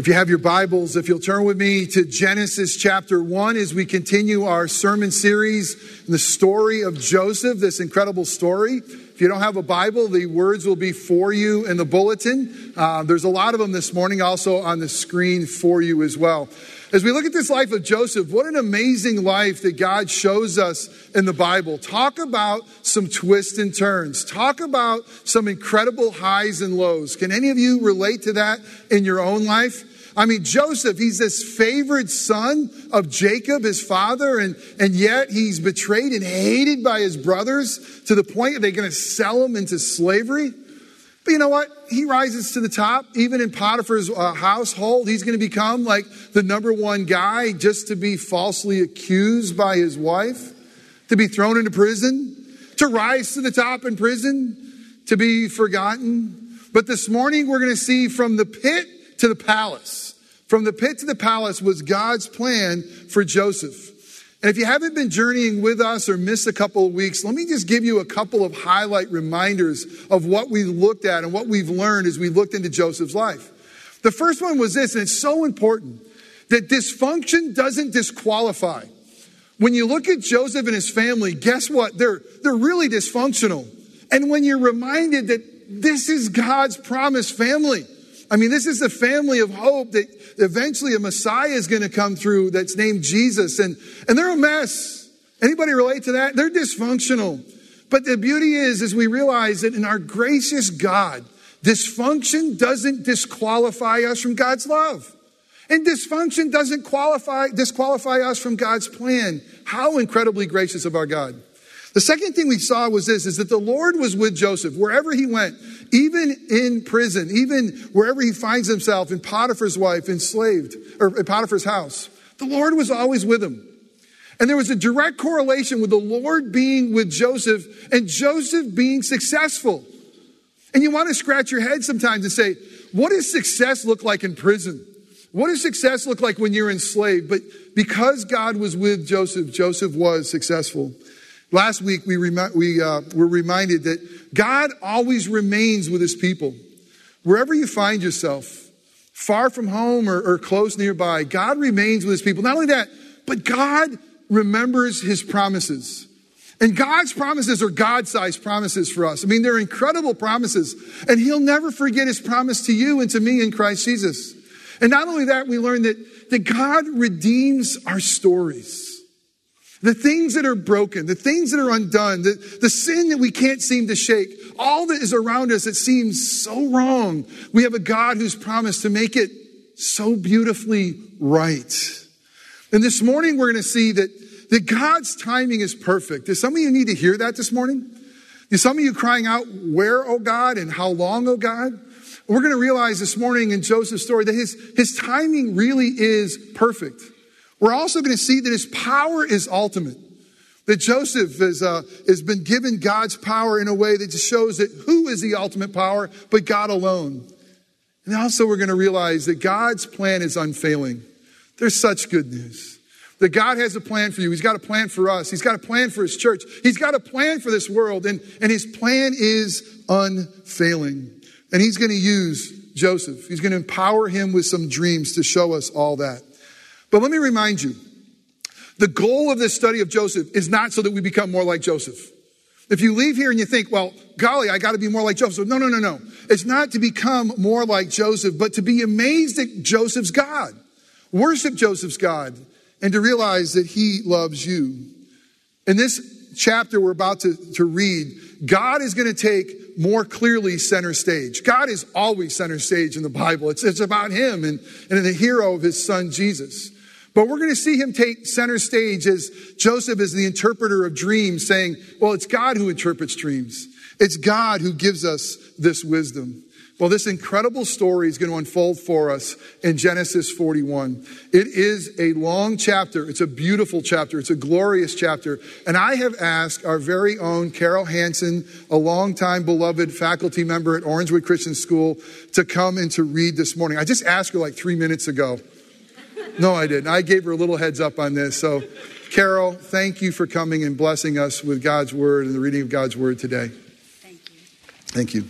If you have your Bibles, if you'll turn with me to Genesis chapter 1 as we continue our sermon series the story of Joseph, this incredible story. If you don't have a Bible, the words will be for you in the bulletin. Uh, there's a lot of them this morning also on the screen for you as well. As we look at this life of Joseph, what an amazing life that God shows us in the Bible. Talk about some twists and turns. Talk about some incredible highs and lows. Can any of you relate to that in your own life? I mean, Joseph, he's this favored son of Jacob, his father, and, and yet he's betrayed and hated by his brothers to the point that they're going to sell him into slavery. But you know what? He rises to the top. Even in Potiphar's uh, household, he's going to become like the number one guy just to be falsely accused by his wife, to be thrown into prison, to rise to the top in prison, to be forgotten. But this morning, we're going to see from the pit to the palace. From the pit to the palace was God's plan for Joseph. And if you haven't been journeying with us or missed a couple of weeks, let me just give you a couple of highlight reminders of what we looked at and what we've learned as we looked into Joseph's life. The first one was this, and it's so important that dysfunction doesn't disqualify. When you look at Joseph and his family, guess what? They're, they're really dysfunctional. And when you're reminded that this is God's promised family, I mean, this is the family of hope that eventually a Messiah is going to come through that's named Jesus. And, and they're a mess. Anybody relate to that? They're dysfunctional. But the beauty is, is we realize that in our gracious God, dysfunction doesn't disqualify us from God's love. And dysfunction doesn't qualify, disqualify us from God's plan. How incredibly gracious of our God. The second thing we saw was this, is that the Lord was with Joseph wherever he went, even in prison, even wherever he finds himself in Potiphar's wife, enslaved, or in Potiphar's house. The Lord was always with him. And there was a direct correlation with the Lord being with Joseph and Joseph being successful. And you want to scratch your head sometimes and say, what does success look like in prison? What does success look like when you're enslaved? But because God was with Joseph, Joseph was successful. Last week, we, remi- we uh, were reminded that God always remains with his people. Wherever you find yourself, far from home or, or close nearby, God remains with his people. Not only that, but God remembers his promises. And God's promises are God sized promises for us. I mean, they're incredible promises. And He'll never forget His promise to you and to me in Christ Jesus. And not only that, we learn that, that God redeems our stories. The things that are broken, the things that are undone, the, the sin that we can't seem to shake, all that is around us that seems so wrong, we have a God who's promised to make it so beautifully right. And this morning we're going to see that, that God's timing is perfect. Do some of you need to hear that this morning? Do some of you crying out, where, oh God, and how long, oh God? We're going to realize this morning in Joseph's story that his, his timing really is perfect. We're also going to see that his power is ultimate. That Joseph has, uh, has been given God's power in a way that just shows that who is the ultimate power but God alone. And also, we're going to realize that God's plan is unfailing. There's such good news. That God has a plan for you. He's got a plan for us. He's got a plan for His church. He's got a plan for this world. And, and His plan is unfailing. And He's going to use Joseph. He's going to empower him with some dreams to show us all that. But let me remind you the goal of this study of Joseph is not so that we become more like Joseph. If you leave here and you think, well, golly, I got to be more like Joseph. No, no, no, no. It's not to become more like Joseph, but to be amazed at Joseph's God, worship Joseph's God, and to realize that he loves you. In this chapter we're about to, to read, God is going to take more clearly center stage. God is always center stage in the Bible. It's, it's about him and, and the hero of his son, Jesus. But we're going to see him take center stage as Joseph is the interpreter of dreams, saying, well, it's God who interprets dreams. It's God who gives us this wisdom. Well, this incredible story is going to unfold for us in Genesis 41. It is a long chapter. It's a beautiful chapter. It's a glorious chapter. And I have asked our very own Carol Hansen, a longtime beloved faculty member at Orangewood Christian School, to come and to read this morning. I just asked her like three minutes ago. No, I didn't. I gave her a little heads up on this. So, Carol, thank you for coming and blessing us with God's word and the reading of God's word today. Thank you. Thank you.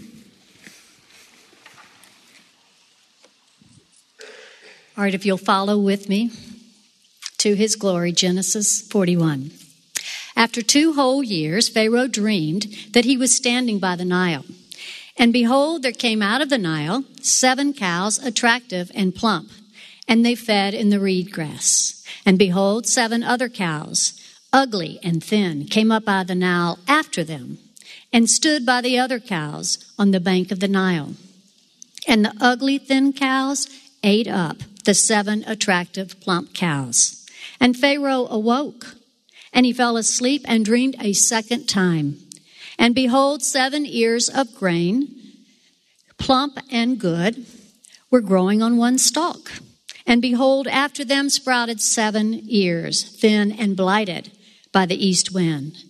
All right, if you'll follow with me to his glory, Genesis 41. After two whole years, Pharaoh dreamed that he was standing by the Nile. And behold, there came out of the Nile seven cows, attractive and plump, and they fed in the reed grass. And behold, seven other cows, ugly and thin, came up out of the Nile after them, and stood by the other cows on the bank of the Nile. And the ugly, thin cows ate up the seven attractive, plump cows. And Pharaoh awoke, and he fell asleep and dreamed a second time. And behold, seven ears of grain, plump and good, were growing on one stalk. And behold, after them sprouted seven ears, thin and blighted by the east wind.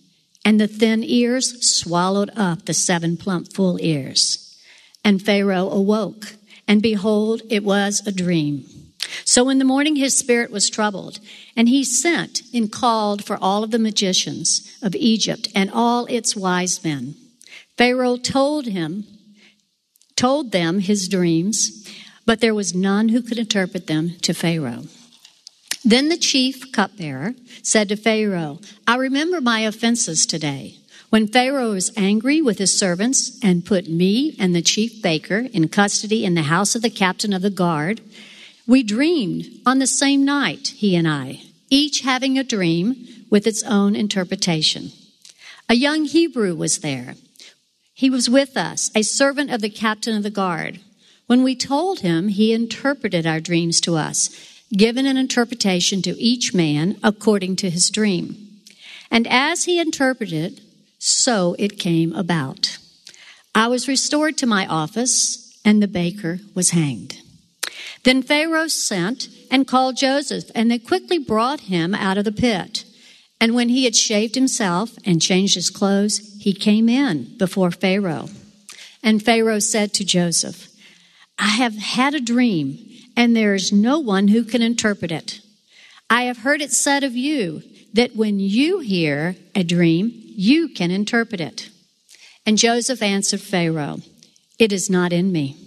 And the thin ears swallowed up the seven plump full ears. And Pharaoh awoke, and behold, it was a dream. So in the morning his spirit was troubled, and he sent and called for all of the magicians of Egypt and all its wise men. Pharaoh told him, told them his dreams, but there was none who could interpret them to Pharaoh. Then the chief cupbearer said to Pharaoh, I remember my offenses today. When Pharaoh was angry with his servants and put me and the chief baker in custody in the house of the captain of the guard, we dreamed on the same night, he and I, each having a dream with its own interpretation. A young Hebrew was there. He was with us, a servant of the captain of the guard. When we told him, he interpreted our dreams to us, given an interpretation to each man according to his dream. And as he interpreted, so it came about. I was restored to my office, and the baker was hanged. Then Pharaoh sent and called Joseph, and they quickly brought him out of the pit. And when he had shaved himself and changed his clothes, he came in before Pharaoh. And Pharaoh said to Joseph, I have had a dream, and there is no one who can interpret it. I have heard it said of you that when you hear a dream, you can interpret it. And Joseph answered Pharaoh, It is not in me.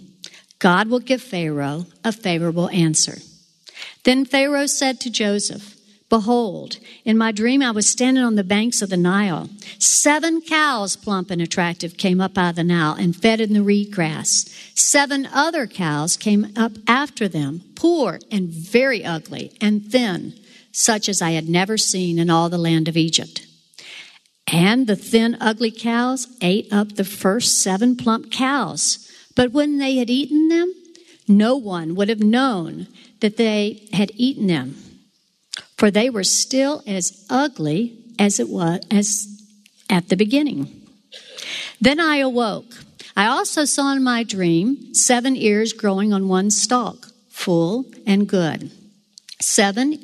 God will give Pharaoh a favorable answer. Then Pharaoh said to Joseph, Behold, in my dream I was standing on the banks of the Nile. Seven cows, plump and attractive, came up out of the Nile and fed in the reed grass. Seven other cows came up after them, poor and very ugly and thin, such as I had never seen in all the land of Egypt. And the thin, ugly cows ate up the first seven plump cows. But when they had eaten them, no one would have known that they had eaten them, for they were still as ugly as it was as at the beginning. Then I awoke. I also saw in my dream seven ears growing on one stalk, full and good. Seven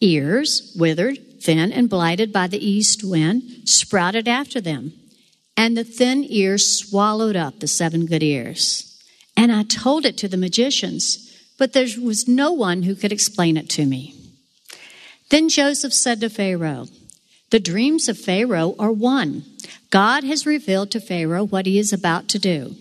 ears, withered, thin, and blighted by the east wind, sprouted after them and the thin ears swallowed up the seven good ears. And I told it to the magicians, but there was no one who could explain it to me. Then Joseph said to Pharaoh, The dreams of Pharaoh are one. God has revealed to Pharaoh what he is about to do.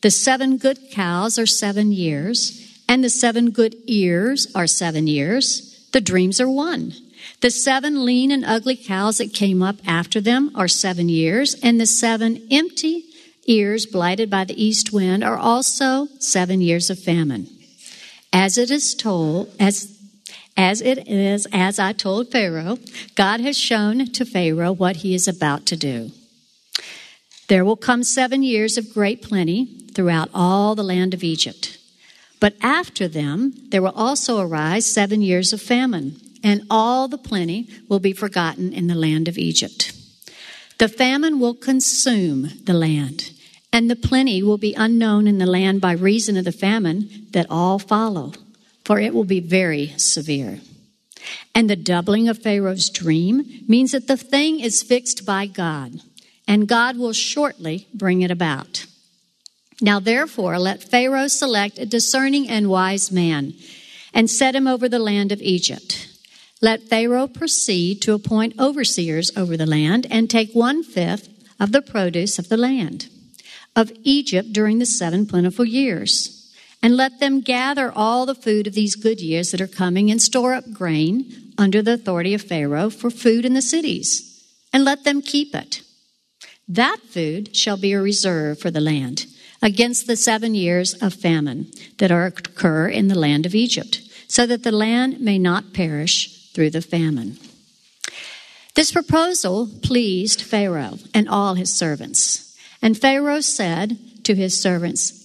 The seven good cows are seven years, and the seven good ears are seven years. The dreams are one. The seven lean and ugly cows that came up after them are seven years, and the seven empty ears blighted by the east wind are also seven years of famine. As it is told, as as it is, as I told Pharaoh, God has shown to Pharaoh what he is about to do. There will come seven years of great plenty throughout all the land of Egypt. But after them, there will also arise seven years of famine and all the plenty will be forgotten in the land of Egypt. The famine will consume the land, and the plenty will be unknown in the land by reason of the famine that all follow, for it will be very severe. And the doubling of Pharaoh's dream means that the thing is fixed by God, and God will shortly bring it about. Now, therefore, let Pharaoh select a discerning and wise man and set him over the land of Egypt. Let Pharaoh proceed to appoint overseers over the land and take one fifth of the produce of the land of Egypt during the seven plentiful years. And let them gather all the food of these good years that are coming and store up grain under the authority of Pharaoh for food in the cities, and let them keep it. That food shall be a reserve for the land against the seven years of famine that occur in the land of Egypt, so that the land may not perish through the famine. This proposal pleased Pharaoh and all his servants. And Pharaoh said to his servants,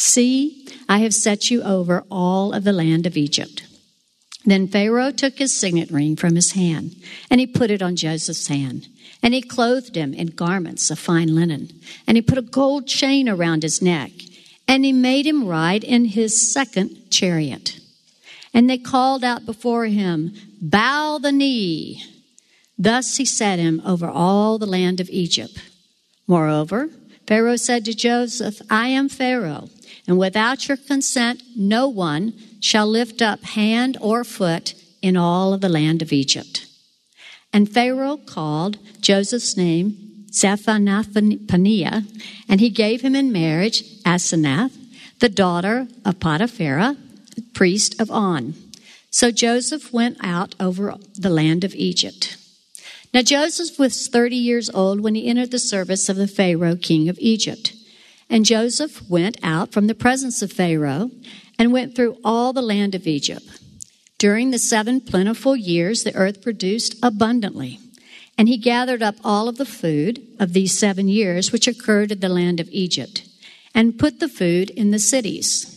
See, I have set you over all of the land of Egypt. Then Pharaoh took his signet ring from his hand, and he put it on Joseph's hand. And he clothed him in garments of fine linen, and he put a gold chain around his neck and he made him ride in his second chariot. And they called out before him, Bow the knee. Thus he set him over all the land of Egypt. Moreover, Pharaoh said to Joseph, I am Pharaoh, and without your consent, no one shall lift up hand or foot in all of the land of Egypt. And Pharaoh called Joseph's name Zaphenath-paneah, and he gave him in marriage Asenath, the daughter of Potiphera, priest of On. So Joseph went out over the land of Egypt. Now Joseph was 30 years old when he entered the service of the Pharaoh, king of Egypt. And Joseph went out from the presence of Pharaoh and went through all the land of Egypt. During the seven plentiful years, the earth produced abundantly. And he gathered up all of the food of these seven years which occurred in the land of Egypt and put the food in the cities.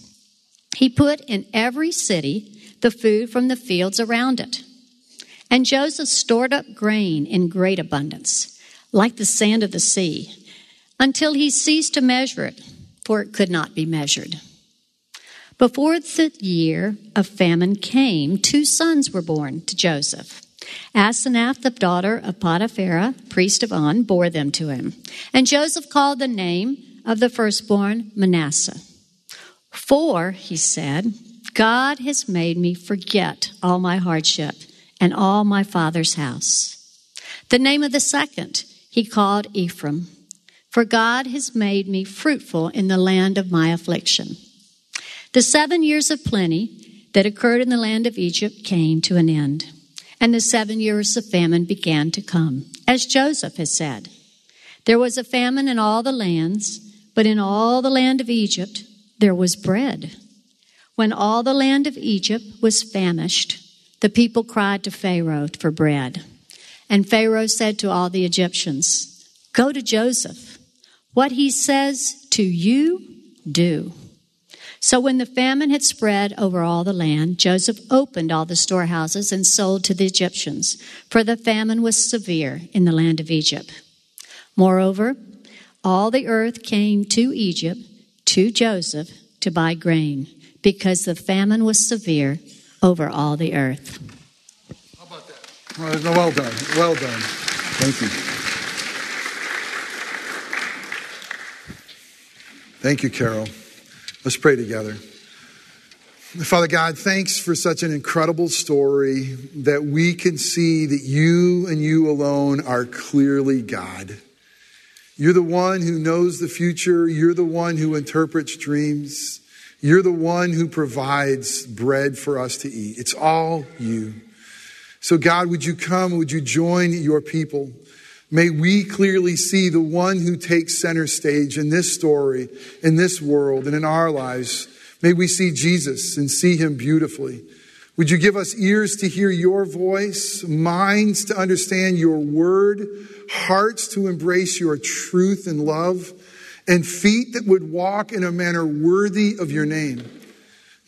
He put in every city the food from the fields around it. And Joseph stored up grain in great abundance, like the sand of the sea, until he ceased to measure it, for it could not be measured. Before the year of famine came, two sons were born to Joseph. Asenath, the daughter of Potiphera, priest of On, bore them to him. And Joseph called the name of the firstborn Manasseh. For, he said, God has made me forget all my hardship and all my father's house. The name of the second he called Ephraim, for God has made me fruitful in the land of my affliction. The seven years of plenty that occurred in the land of Egypt came to an end and the seven years of famine began to come, as Joseph has said. There was a famine in all the lands, but in all the land of Egypt there was bread. When all the land of Egypt was famished, the people cried to Pharaoh for bread. And Pharaoh said to all the Egyptians, Go to Joseph. What he says to you, do. So when the famine had spread over all the land, Joseph opened all the storehouses and sold to the Egyptians, for the famine was severe in the land of Egypt. Moreover, all the earth came to Egypt, to Joseph, to buy grain, because the famine was severe over all the earth. How about that? Well done. Well done. Thank you. Thank you, Carol. Let's pray together. Father God, thanks for such an incredible story that we can see that you and you alone are clearly God. You're the one who knows the future. You're the one who interprets dreams. You're the one who provides bread for us to eat. It's all you. So, God, would you come? Would you join your people? May we clearly see the one who takes center stage in this story, in this world, and in our lives. May we see Jesus and see him beautifully. Would you give us ears to hear your voice, minds to understand your word, hearts to embrace your truth and love, and feet that would walk in a manner worthy of your name?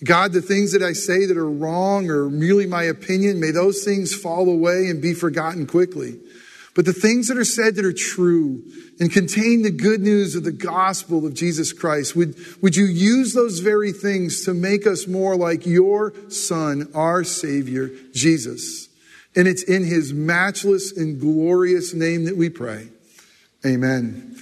God, the things that I say that are wrong or merely my opinion, may those things fall away and be forgotten quickly. But the things that are said that are true and contain the good news of the gospel of Jesus Christ, would, would you use those very things to make us more like your Son, our Savior, Jesus? And it's in his matchless and glorious name that we pray. Amen.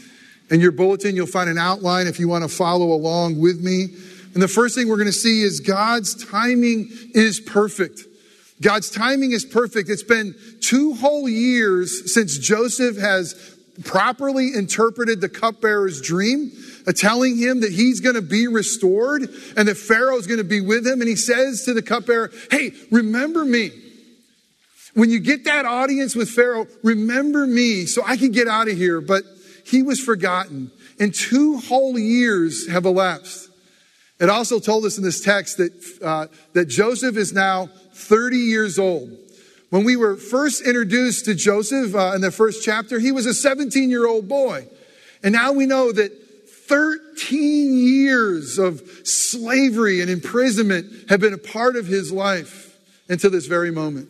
In your bulletin, you'll find an outline if you want to follow along with me. And the first thing we're going to see is God's timing is perfect. God's timing is perfect. It's been two whole years since Joseph has properly interpreted the cupbearer's dream, uh, telling him that he's going to be restored and that Pharaoh's going to be with him. And he says to the cupbearer, Hey, remember me. When you get that audience with Pharaoh, remember me so I can get out of here. But he was forgotten. And two whole years have elapsed. It also told us in this text that, uh, that Joseph is now 30 years old. When we were first introduced to Joseph uh, in the first chapter, he was a 17 year old boy. And now we know that 13 years of slavery and imprisonment have been a part of his life until this very moment.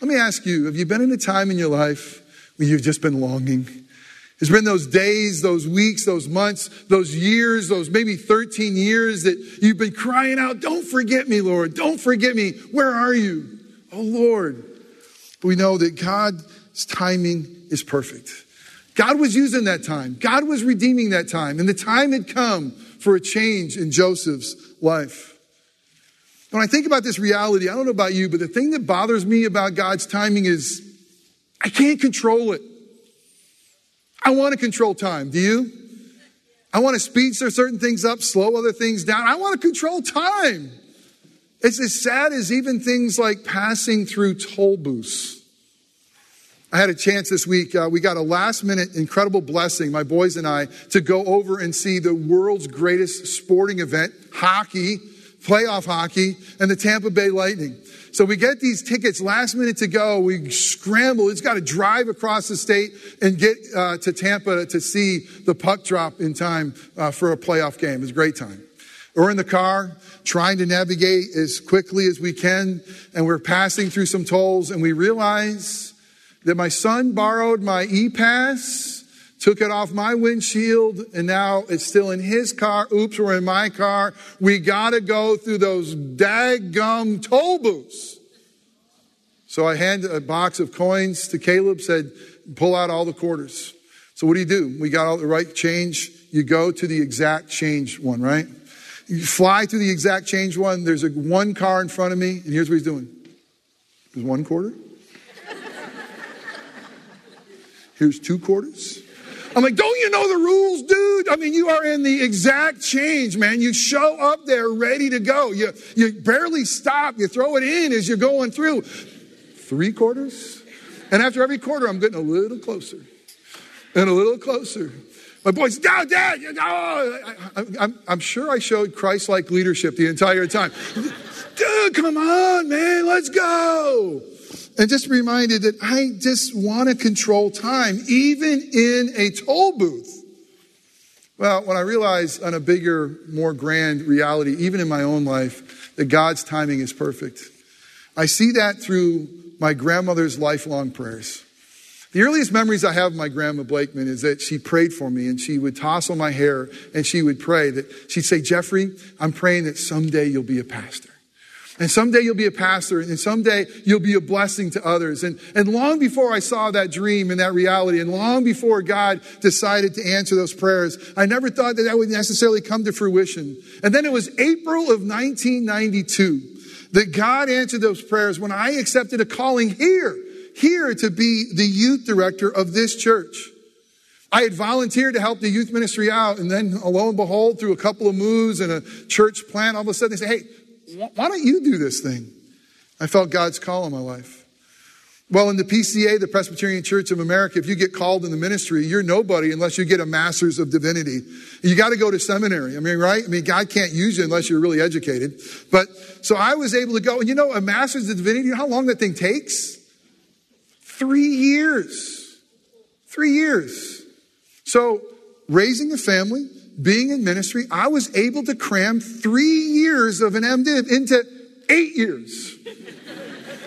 Let me ask you have you been in a time in your life where you've just been longing? It's been those days, those weeks, those months, those years, those maybe 13 years that you've been crying out, Don't forget me, Lord. Don't forget me. Where are you? Oh, Lord. We know that God's timing is perfect. God was using that time, God was redeeming that time, and the time had come for a change in Joseph's life. When I think about this reality, I don't know about you, but the thing that bothers me about God's timing is I can't control it. I want to control time. Do you? I want to speed certain things up, slow other things down. I want to control time. It's as sad as even things like passing through toll booths. I had a chance this week. Uh, we got a last minute incredible blessing, my boys and I, to go over and see the world's greatest sporting event, hockey, playoff hockey, and the Tampa Bay Lightning. So we get these tickets last minute to go. We scramble. It's got to drive across the state and get uh, to Tampa to see the puck drop in time uh, for a playoff game. It's a great time. We're in the car trying to navigate as quickly as we can, and we're passing through some tolls, and we realize that my son borrowed my e-pass took it off my windshield, and now it's still in his car. Oops, we're in my car. We got to go through those daggum toll booths. So I handed a box of coins to Caleb, said, pull out all the quarters. So what do you do? We got all the right change. You go to the exact change one, right? You fly through the exact change one. There's a one car in front of me, and here's what he's doing. There's one quarter. Here's two quarters. I'm like, don't you know the rules, dude? I mean, you are in the exact change, man. You show up there ready to go. You, you barely stop. You throw it in as you're going through. Three quarters? And after every quarter, I'm getting a little closer and a little closer. My boys, Dad, Dad, oh, I, am sure I showed Christ like leadership the entire time. Dude, come on, man, let's go and just reminded that I just want to control time, even in a toll booth. Well, when I realized on a bigger, more grand reality, even in my own life, that God's timing is perfect, I see that through my grandmother's lifelong prayers. The earliest memories I have of my grandma Blakeman is that she prayed for me and she would tousle my hair and she would pray that she'd say, Jeffrey, I'm praying that someday you'll be a pastor. And someday you'll be a pastor and someday you'll be a blessing to others. And, and long before I saw that dream and that reality and long before God decided to answer those prayers, I never thought that that would necessarily come to fruition. And then it was April of 1992 that God answered those prayers when I accepted a calling here, here to be the youth director of this church. I had volunteered to help the youth ministry out, and then lo and behold, through a couple of moves and a church plan, all of a sudden they say, hey, why don't you do this thing? I felt God's call in my life. Well, in the PCA, the Presbyterian Church of America, if you get called in the ministry, you're nobody unless you get a master's of divinity. You got to go to seminary. I mean, right? I mean, God can't use you unless you're really educated. But so I was able to go, and you know, a master's of divinity, you know how long that thing takes? Three years. Three years. So raising a family, being in ministry, I was able to cram three years of an MDiv into eight years.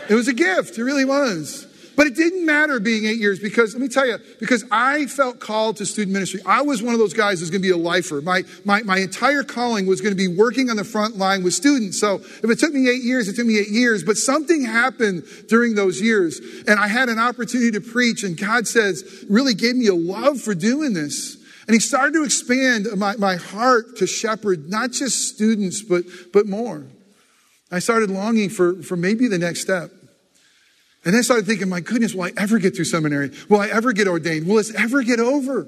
it was a gift. It really was. But it didn't matter being eight years because, let me tell you, because I felt called to student ministry. I was one of those guys who's going to be a lifer. My, my, my entire calling was going to be working on the front line with students. So if it took me eight years, it took me eight years. But something happened during those years. And I had an opportunity to preach. And God says, really gave me a love for doing this. And he started to expand my, my heart to shepherd not just students, but, but more. I started longing for, for maybe the next step. And I started thinking, my goodness, will I ever get through seminary? Will I ever get ordained? Will this ever get over?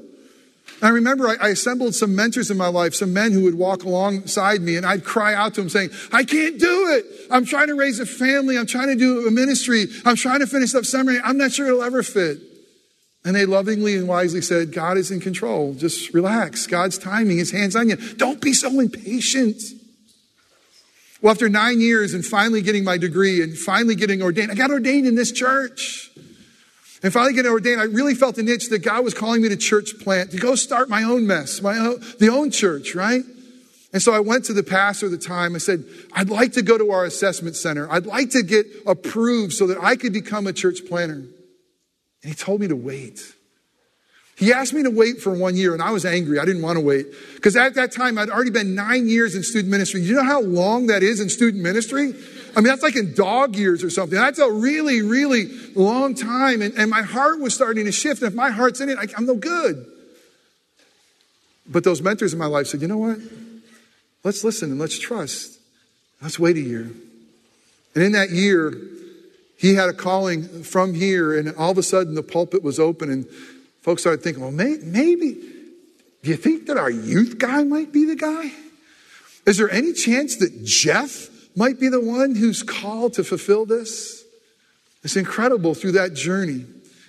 I remember I, I, assembled some mentors in my life, some men who would walk alongside me, and I'd cry out to them saying, I can't do it. I'm trying to raise a family. I'm trying to do a ministry. I'm trying to finish up seminary. I'm not sure it'll ever fit. And they lovingly and wisely said, God is in control. Just relax. God's timing, His hands on you. Don't be so impatient. Well, after nine years and finally getting my degree and finally getting ordained, I got ordained in this church. And finally getting ordained, I really felt an itch that God was calling me to church plant, to go start my own mess, my own, the own church, right? And so I went to the pastor at the time. I said, I'd like to go to our assessment center. I'd like to get approved so that I could become a church planter. And he told me to wait. He asked me to wait for one year, and I was angry. I didn't want to wait. Because at that time, I'd already been nine years in student ministry. You know how long that is in student ministry? I mean, that's like in dog years or something. That's a really, really long time. And, and my heart was starting to shift. And if my heart's in it, I, I'm no good. But those mentors in my life said, you know what? Let's listen and let's trust. Let's wait a year. And in that year, he had a calling from here, and all of a sudden the pulpit was open, and folks started thinking, well, may, maybe, do you think that our youth guy might be the guy? Is there any chance that Jeff might be the one who's called to fulfill this? It's incredible through that journey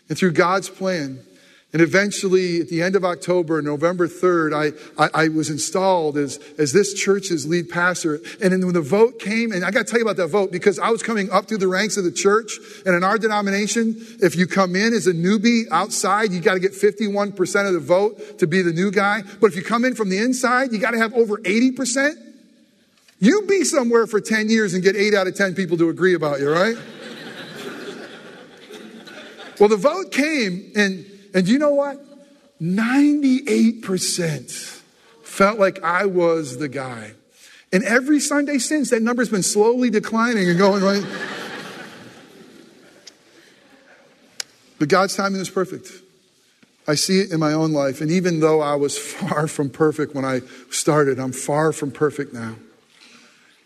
and through God's plan. And eventually, at the end of October, November 3rd, I, I, I, was installed as, as this church's lead pastor. And then when the vote came, and I got to tell you about that vote because I was coming up through the ranks of the church. And in our denomination, if you come in as a newbie outside, you got to get 51% of the vote to be the new guy. But if you come in from the inside, you got to have over 80%. You be somewhere for 10 years and get 8 out of 10 people to agree about you, right? well, the vote came, and and you know what? 98% felt like I was the guy. And every Sunday since, that number's been slowly declining and going right. but God's timing is perfect. I see it in my own life. And even though I was far from perfect when I started, I'm far from perfect now.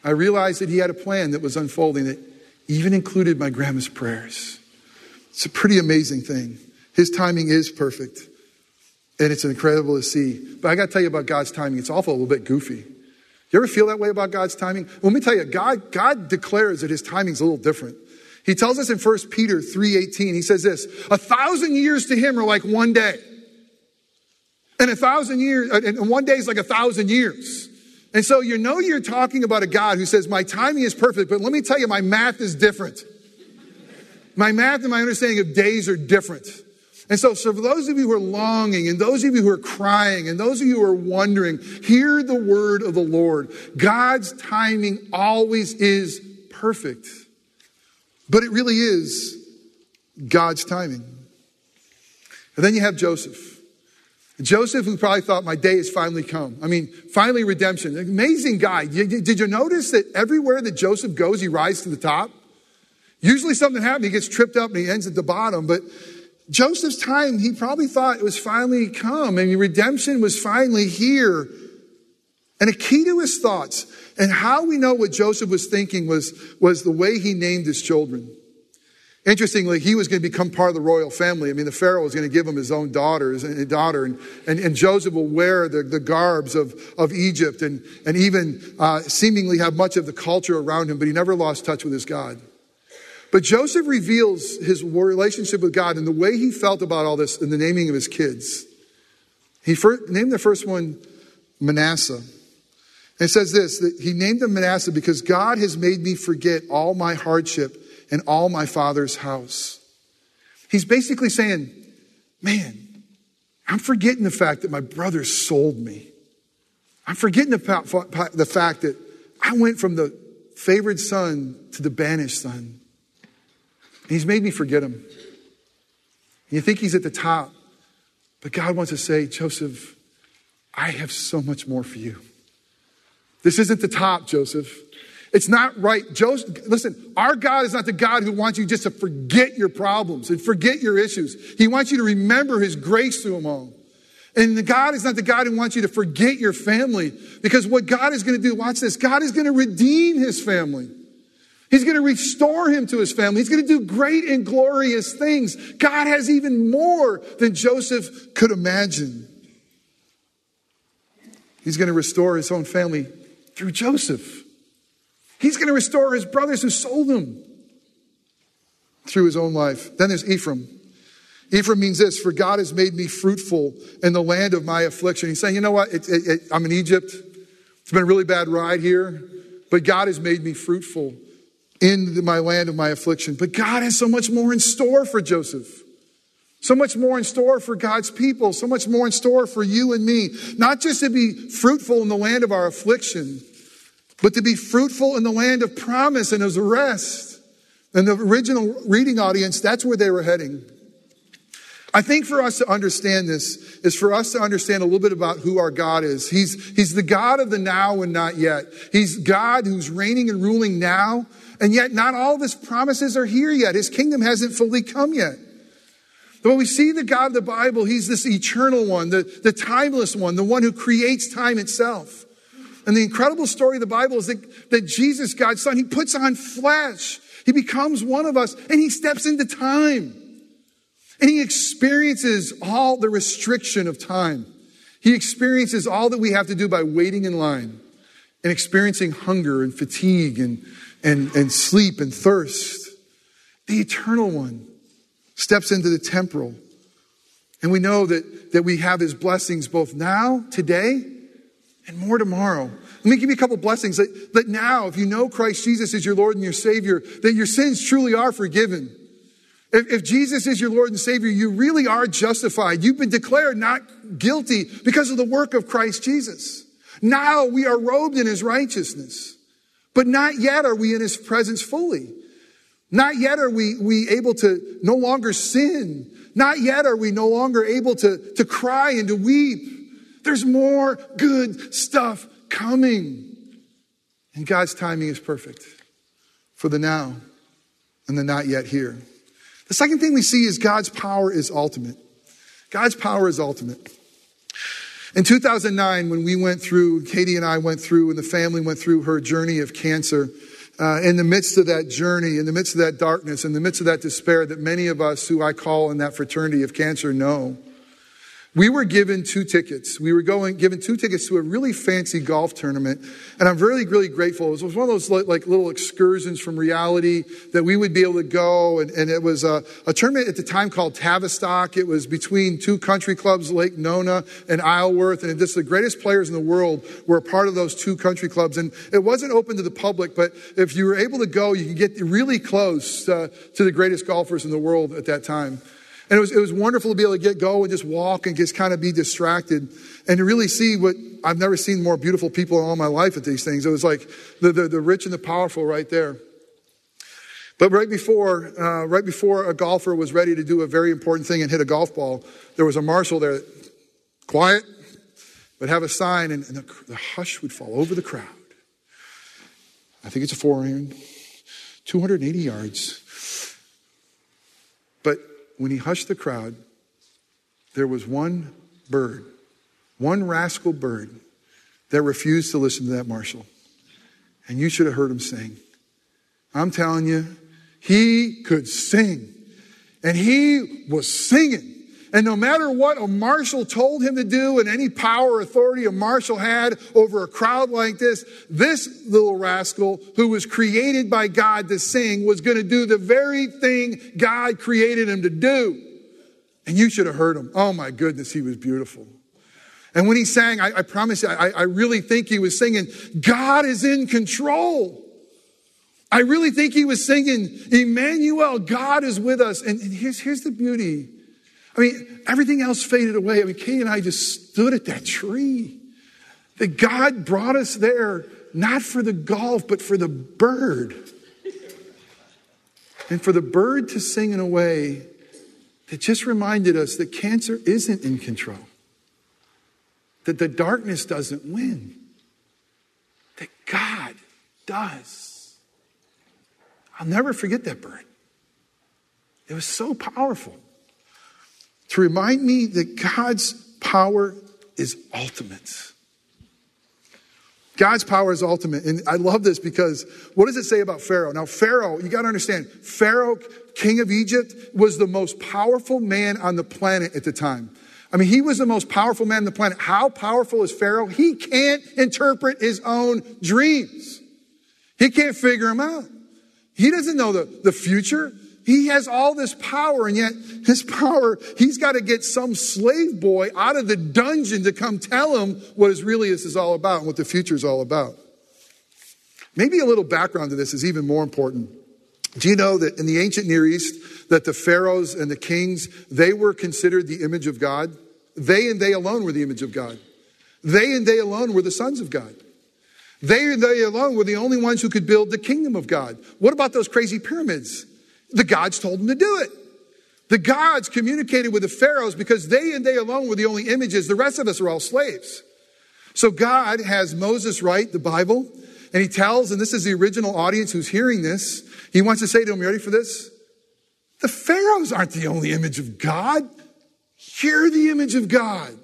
I realized that He had a plan that was unfolding that even included my grandma's prayers. It's a pretty amazing thing. His timing is perfect. And it's incredible to see. But I got to tell you about God's timing. It's awful, a little bit goofy. You ever feel that way about God's timing? Let me tell you, God, God declares that his timing's a little different. He tells us in 1 Peter 3.18, he says this, a thousand years to him are like one day. And a thousand years, and one day is like a thousand years. And so you know you're talking about a God who says, my timing is perfect, but let me tell you, my math is different. My math and my understanding of days are different. And so, so for those of you who are longing and those of you who are crying and those of you who are wondering, hear the word of the Lord. God's timing always is perfect. But it really is God's timing. And then you have Joseph. Joseph, who probably thought my day has finally come. I mean, finally redemption. Amazing guy. Did you notice that everywhere that Joseph goes, he rises to the top? Usually something happens, he gets tripped up and he ends at the bottom, but Joseph's time, he probably thought it was finally come and redemption was finally here. And a key to his thoughts and how we know what Joseph was thinking was, was the way he named his children. Interestingly, he was going to become part of the royal family. I mean, the Pharaoh was going to give him his own daughters and daughter, and, and, and Joseph will wear the, the garbs of, of Egypt and, and even uh, seemingly have much of the culture around him, but he never lost touch with his God. But Joseph reveals his relationship with God and the way he felt about all this in the naming of his kids. He first, named the first one Manasseh. And it says this that he named him Manasseh because God has made me forget all my hardship and all my father's house. He's basically saying, Man, I'm forgetting the fact that my brother sold me. I'm forgetting the, the fact that I went from the favored son to the banished son. He's made me forget him. You think he's at the top, but God wants to say, Joseph, I have so much more for you. This isn't the top, Joseph. It's not right. Joseph, listen, our God is not the God who wants you just to forget your problems and forget your issues. He wants you to remember his grace through them all. And God is not the God who wants you to forget your family because what God is going to do, watch this, God is going to redeem his family. He's going to restore him to his family. He's going to do great and glorious things. God has even more than Joseph could imagine. He's going to restore his own family through Joseph. He's going to restore his brothers who sold him through his own life. Then there's Ephraim. Ephraim means this for God has made me fruitful in the land of my affliction. He's saying, you know what? It, it, it, I'm in Egypt. It's been a really bad ride here, but God has made me fruitful in my land of my affliction. But God has so much more in store for Joseph. So much more in store for God's people, so much more in store for you and me. Not just to be fruitful in the land of our affliction, but to be fruitful in the land of promise and of rest. And the original reading audience, that's where they were heading. I think for us to understand this is for us to understand a little bit about who our God is. He's, he's the God of the now and not yet. He's God who's reigning and ruling now, and yet not all of his promises are here yet. His kingdom hasn't fully come yet. But when we see the God of the Bible, he's this eternal one, the, the timeless one, the one who creates time itself. And the incredible story of the Bible is that, that Jesus, God's son, he puts on flesh. He becomes one of us and he steps into time. And he experiences all the restriction of time. He experiences all that we have to do by waiting in line and experiencing hunger and fatigue and, and, and sleep and thirst. The eternal one steps into the temporal. And we know that, that we have his blessings both now, today, and more tomorrow. Let me give you a couple blessings that, that now, if you know Christ Jesus is your Lord and your Savior, that your sins truly are forgiven. If, if Jesus is your Lord and Savior, you really are justified. You've been declared not guilty because of the work of Christ Jesus. Now we are robed in his righteousness, but not yet are we in his presence fully. Not yet are we, we able to no longer sin. Not yet are we no longer able to, to cry and to weep. There's more good stuff coming. And God's timing is perfect for the now and the not yet here. The second thing we see is God's power is ultimate. God's power is ultimate. In 2009, when we went through, Katie and I went through, and the family went through her journey of cancer, uh, in the midst of that journey, in the midst of that darkness, in the midst of that despair that many of us who I call in that fraternity of cancer know, we were given two tickets. We were going, given two tickets to a really fancy golf tournament. And I'm really, really grateful. It was one of those like little excursions from reality that we would be able to go. And, and it was a, a, tournament at the time called Tavistock. It was between two country clubs, Lake Nona and Isleworth. And just the greatest players in the world were a part of those two country clubs. And it wasn't open to the public, but if you were able to go, you could get really close uh, to the greatest golfers in the world at that time. And it was, it was wonderful to be able to get go and just walk and just kind of be distracted and to really see what I've never seen more beautiful people in all my life at these things. It was like the, the, the rich and the powerful right there. But right before, uh, right before a golfer was ready to do a very important thing and hit a golf ball, there was a marshal there, quiet, but have a sign and, and the, the hush would fall over the crowd. I think it's a four iron, 280 yards. But when he hushed the crowd, there was one bird, one rascal bird that refused to listen to that marshal. And you should have heard him sing. I'm telling you, he could sing. And he was singing. And no matter what a marshal told him to do and any power or authority a marshal had over a crowd like this, this little rascal who was created by God to sing was going to do the very thing God created him to do. And you should have heard him. Oh my goodness, he was beautiful. And when he sang, I, I promise you, I, I really think he was singing, God is in control. I really think he was singing, Emmanuel, God is with us. And, and here's, here's the beauty I mean, everything else faded away. I mean, Katie and I just stood at that tree. That God brought us there, not for the golf, but for the bird. And for the bird to sing in a way that just reminded us that cancer isn't in control, that the darkness doesn't win, that God does. I'll never forget that bird. It was so powerful to remind me that God's power is ultimate. God's power is ultimate. And I love this because what does it say about Pharaoh? Now, Pharaoh, you got to understand, Pharaoh, king of Egypt, was the most powerful man on the planet at the time. I mean, he was the most powerful man on the planet. How powerful is Pharaoh? He can't interpret his own dreams. He can't figure them out. He doesn't know the, the future. He has all this power, and yet his power, he's got to get some slave boy out of the dungeon to come tell him what is really this is all about and what the future is all about. Maybe a little background to this is even more important. Do you know that in the ancient Near East, that the pharaohs and the kings, they were considered the image of God? They and they alone were the image of God. They and they alone were the sons of God. They and they alone were the only ones who could build the kingdom of God. What about those crazy pyramids? The gods told them to do it. The gods communicated with the pharaohs because they and they alone were the only images. The rest of us are all slaves. So God has Moses write the Bible, and he tells, and this is the original audience who's hearing this, he wants to say to them, you ready for this? The pharaohs aren't the only image of God. You're the image of God.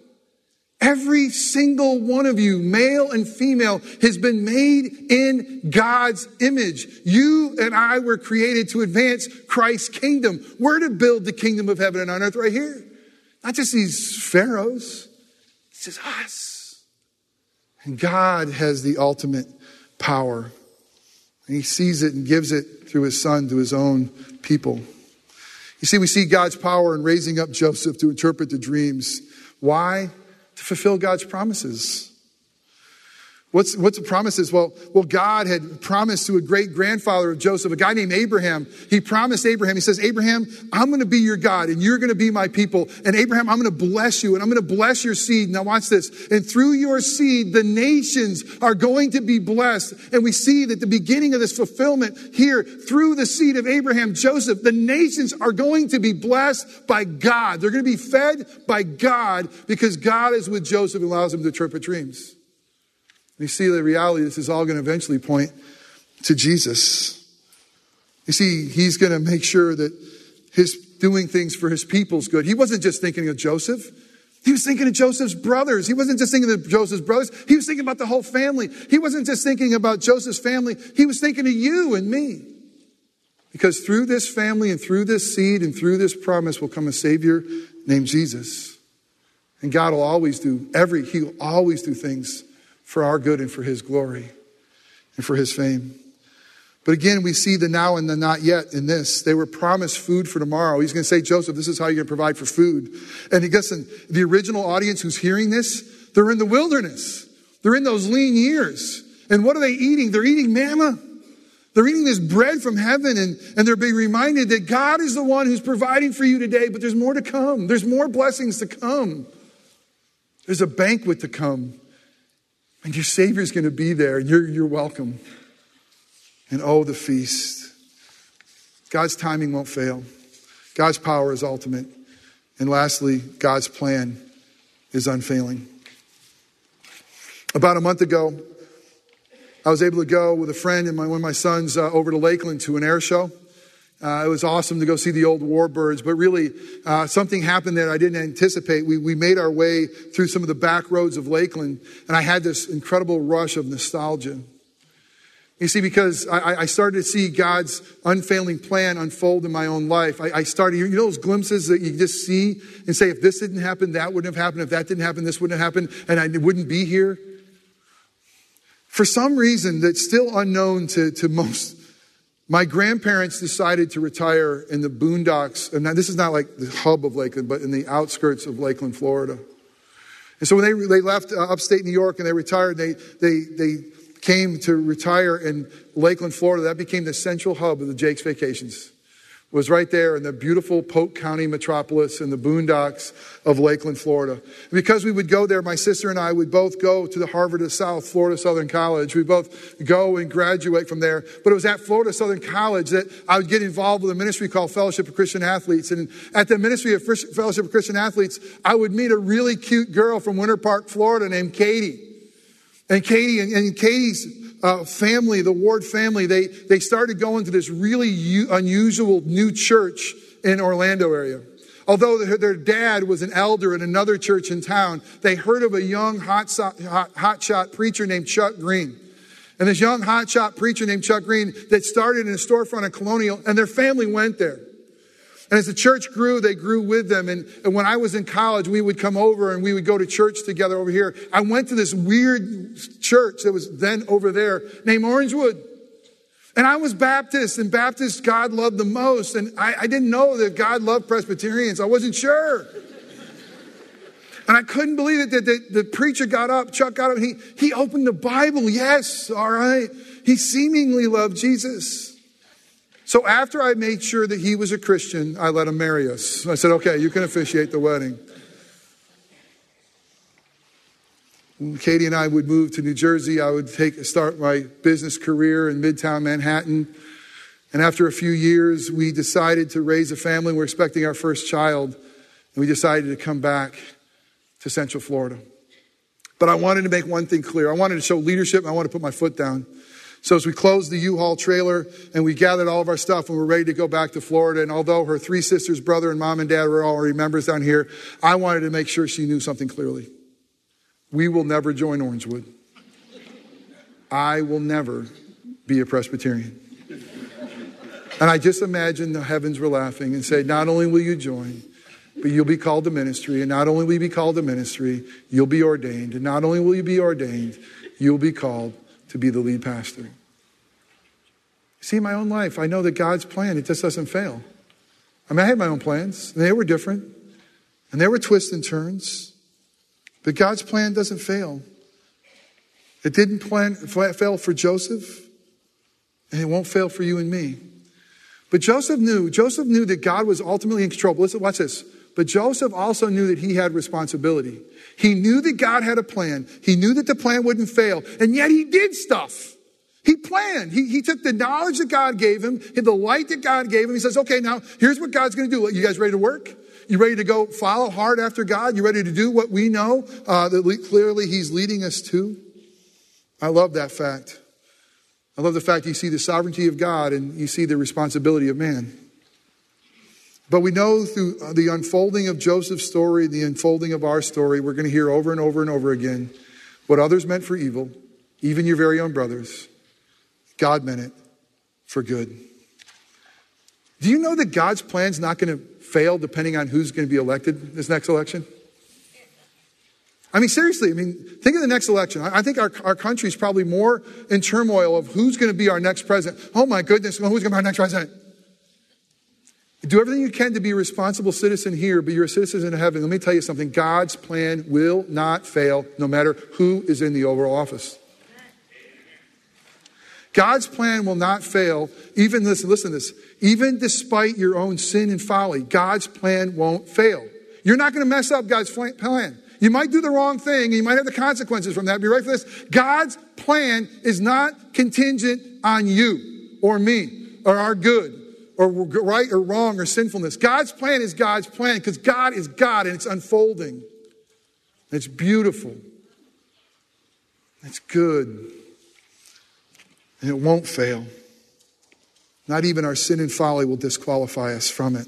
Every single one of you, male and female, has been made in God's image. You and I were created to advance Christ's kingdom. We're to build the kingdom of heaven and on earth right here. Not just these pharaohs, it's just us. And God has the ultimate power. And he sees it and gives it through his son to his own people. You see, we see God's power in raising up Joseph to interpret the dreams. Why? To fulfill God's promises. What's, what's the promises? Well, well, God had promised to a great grandfather of Joseph, a guy named Abraham. He promised Abraham, he says, Abraham, I'm going to be your God and you're going to be my people. And Abraham, I'm going to bless you and I'm going to bless your seed. Now watch this. And through your seed, the nations are going to be blessed. And we see that the beginning of this fulfillment here through the seed of Abraham, Joseph, the nations are going to be blessed by God. They're going to be fed by God because God is with Joseph and allows him to interpret dreams. We see the reality, this is all going to eventually point to Jesus. You see, he's going to make sure that his doing things for his people's good. He wasn't just thinking of Joseph. He was thinking of Joseph's brothers. He wasn't just thinking of Joseph's brothers. He was thinking about the whole family. He wasn't just thinking about Joseph's family. He was thinking of you and me. Because through this family and through this seed and through this promise will come a Savior named Jesus. And God will always do every, He will always do things for our good and for His glory and for His fame. But again, we see the now and the not yet in this. They were promised food for tomorrow. He's going to say, Joseph, this is how you're going to provide for food. And he listen, the original audience who's hearing this, they're in the wilderness. They're in those lean years. And what are they eating? They're eating manna. They're eating this bread from heaven and, and they're being reminded that God is the one who's providing for you today, but there's more to come. There's more blessings to come. There's a banquet to come. And your Savior's going to be there, you're, you're welcome. And oh, the feast. God's timing won't fail. God's power is ultimate. And lastly, God's plan is unfailing. About a month ago, I was able to go with a friend and my, one of my sons uh, over to Lakeland to an air show. Uh, it was awesome to go see the old warbirds, but really uh, something happened that I didn't anticipate. We, we made our way through some of the back roads of Lakeland, and I had this incredible rush of nostalgia. You see, because I, I started to see God's unfailing plan unfold in my own life. I, I started, you know, those glimpses that you just see and say, if this didn't happen, that wouldn't have happened. If that didn't happen, this wouldn't have happened, and I wouldn't be here. For some reason that's still unknown to, to most my grandparents decided to retire in the boondocks, and this is not like the hub of Lakeland, but in the outskirts of Lakeland, Florida. And so when they, they left uh, upstate New York and they retired, they, they, they came to retire in Lakeland, Florida. That became the central hub of the Jake's Vacations. Was right there in the beautiful Polk County metropolis in the boondocks of Lakeland, Florida. Because we would go there, my sister and I would both go to the Harvard of South, Florida Southern College. We both go and graduate from there. But it was at Florida Southern College that I would get involved with a ministry called Fellowship of Christian Athletes. And at the ministry of Fellowship of Christian Athletes, I would meet a really cute girl from Winter Park, Florida named Katie. And Katie and, and Katie's uh, family, the Ward family, they, they started going to this really u- unusual new church in Orlando area. Although their dad was an elder in another church in town, they heard of a young hotshot hot, hot preacher named Chuck Green. And this young hotshot preacher named Chuck Green that started in a storefront in Colonial, and their family went there. And as the church grew, they grew with them. And, and, when I was in college, we would come over and we would go to church together over here. I went to this weird church that was then over there named Orangewood. And I was Baptist, and Baptist God loved the most. And I, I didn't know that God loved Presbyterians. I wasn't sure. And I couldn't believe it that the, the preacher got up, Chuck got up, he, he opened the Bible. Yes, all right. He seemingly loved Jesus. So after I made sure that he was a Christian, I let him marry us. I said, okay, you can officiate the wedding. Katie and I would move to New Jersey, I would take, start my business career in Midtown Manhattan. And after a few years, we decided to raise a family. We're expecting our first child. And we decided to come back to Central Florida. But I wanted to make one thing clear. I wanted to show leadership. I wanted to put my foot down. So as we closed the U-Haul trailer and we gathered all of our stuff and we're ready to go back to Florida, and although her three sisters, brother, and mom and dad were already members down here, I wanted to make sure she knew something clearly. We will never join Orangewood. I will never be a Presbyterian. And I just imagine the heavens were laughing and say, not only will you join, but you'll be called to ministry. And not only will you be called to ministry, you'll be ordained. And not only will you be ordained, you'll be called to be the lead pastor. See, my own life, I know that God's plan, it just doesn't fail. I mean, I had my own plans, and they were different, and there were twists and turns, but God's plan doesn't fail. It didn't plan, fail for Joseph, and it won't fail for you and me. But Joseph knew, Joseph knew that God was ultimately in control. But listen, watch this. But Joseph also knew that he had responsibility. He knew that God had a plan. He knew that the plan wouldn't fail. And yet he did stuff. He planned. He, he took the knowledge that God gave him, the light that God gave him. He says, okay, now here's what God's going to do. You guys ready to work? You ready to go follow hard after God? You ready to do what we know uh, that clearly he's leading us to? I love that fact. I love the fact you see the sovereignty of God and you see the responsibility of man. But we know through uh, the unfolding of Joseph's story, the unfolding of our story, we're going to hear over and over and over again what others meant for evil, even your very own brothers, God meant it for good. Do you know that God's plan's not going to fail depending on who's going to be elected this next election? I mean, seriously, I mean, think of the next election. I think our, our country is probably more in turmoil of who's going to be our next president. Oh my goodness, who's going to be our next president? Do everything you can to be a responsible citizen here, but you're a citizen in heaven. Let me tell you something God's plan will not fail, no matter who is in the Oval Office. God's plan will not fail, even listen, listen to this, even despite your own sin and folly, God's plan won't fail. You're not going to mess up God's plan. You might do the wrong thing, and you might have the consequences from that. Be ready for this. God's plan is not contingent on you or me or our good or right or wrong or sinfulness. God's plan is God's plan because God is God and it's unfolding. It's beautiful. It's good. And it won't fail. Not even our sin and folly will disqualify us from it.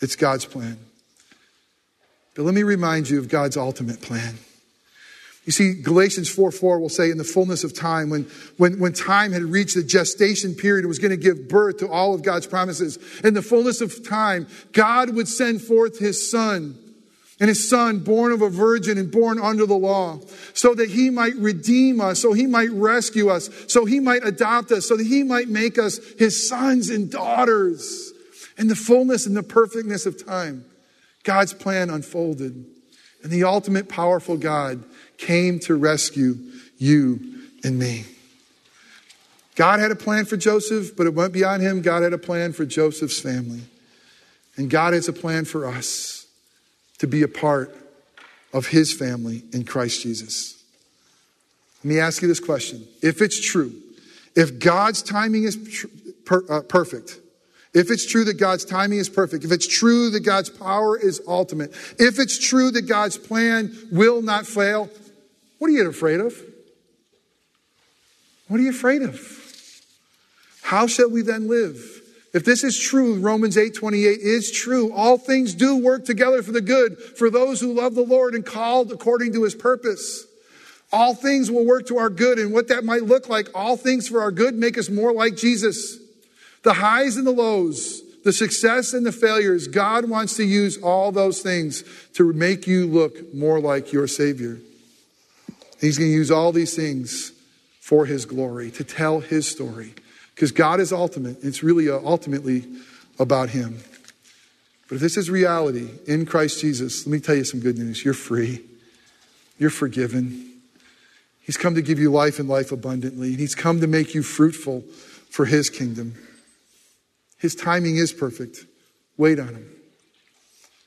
It's God's plan. But let me remind you of God's ultimate plan. You see, Galatians 4 4 will say, in the fullness of time, when, when, when time had reached the gestation period, it was going to give birth to all of God's promises. In the fullness of time, God would send forth his son, and his son, born of a virgin and born under the law, so that he might redeem us, so he might rescue us, so he might adopt us, so that he might make us his sons and daughters. In the fullness and the perfectness of time, God's plan unfolded. And the ultimate powerful God came to rescue you and me. God had a plan for Joseph, but it went beyond him. God had a plan for Joseph's family. And God has a plan for us to be a part of his family in Christ Jesus. Let me ask you this question. If it's true, if God's timing is per, uh, perfect, if it's true that God's timing is perfect, if it's true that God's power is ultimate, if it's true that God's plan will not fail, what are you afraid of? What are you afraid of? How shall we then live? If this is true, Romans 8:28 is true. All things do work together for the good for those who love the Lord and called according to his purpose. All things will work to our good and what that might look like, all things for our good make us more like Jesus. The highs and the lows, the success and the failures, God wants to use all those things to make you look more like your savior. He's going to use all these things for his glory, to tell his story. Because God is ultimate. It's really uh, ultimately about him. But if this is reality in Christ Jesus, let me tell you some good news. You're free. You're forgiven. He's come to give you life and life abundantly. And he's come to make you fruitful for his kingdom. His timing is perfect. Wait on him.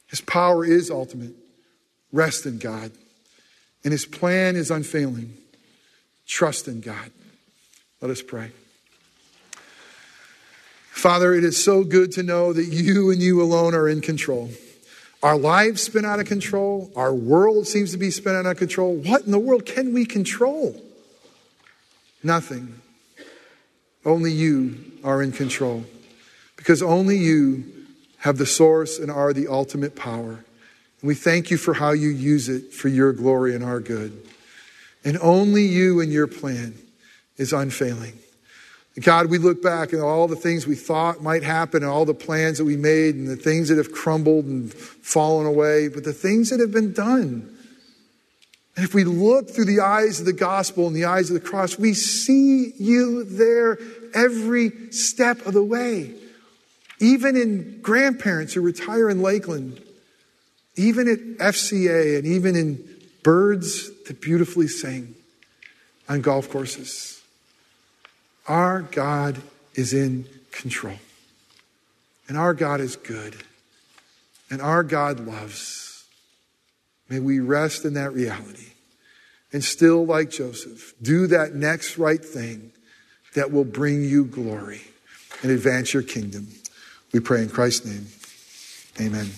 His power is ultimate. Rest in God. And his plan is unfailing. Trust in God. Let us pray. Father, it is so good to know that you and you alone are in control. Our lives spin out of control. Our world seems to be spinning out of control. What in the world can we control? Nothing. Only you are in control. Because only you have the source and are the ultimate power. And we thank you for how you use it for your glory and our good. And only you and your plan is unfailing. God, we look back at all the things we thought might happen and all the plans that we made and the things that have crumbled and fallen away, but the things that have been done. And if we look through the eyes of the gospel and the eyes of the cross, we see you there every step of the way. Even in grandparents who retire in Lakeland, even at FCA, and even in birds that beautifully sing on golf courses. Our God is in control. And our God is good. And our God loves. May we rest in that reality. And still, like Joseph, do that next right thing that will bring you glory and advance your kingdom. We pray in Christ's name. Amen.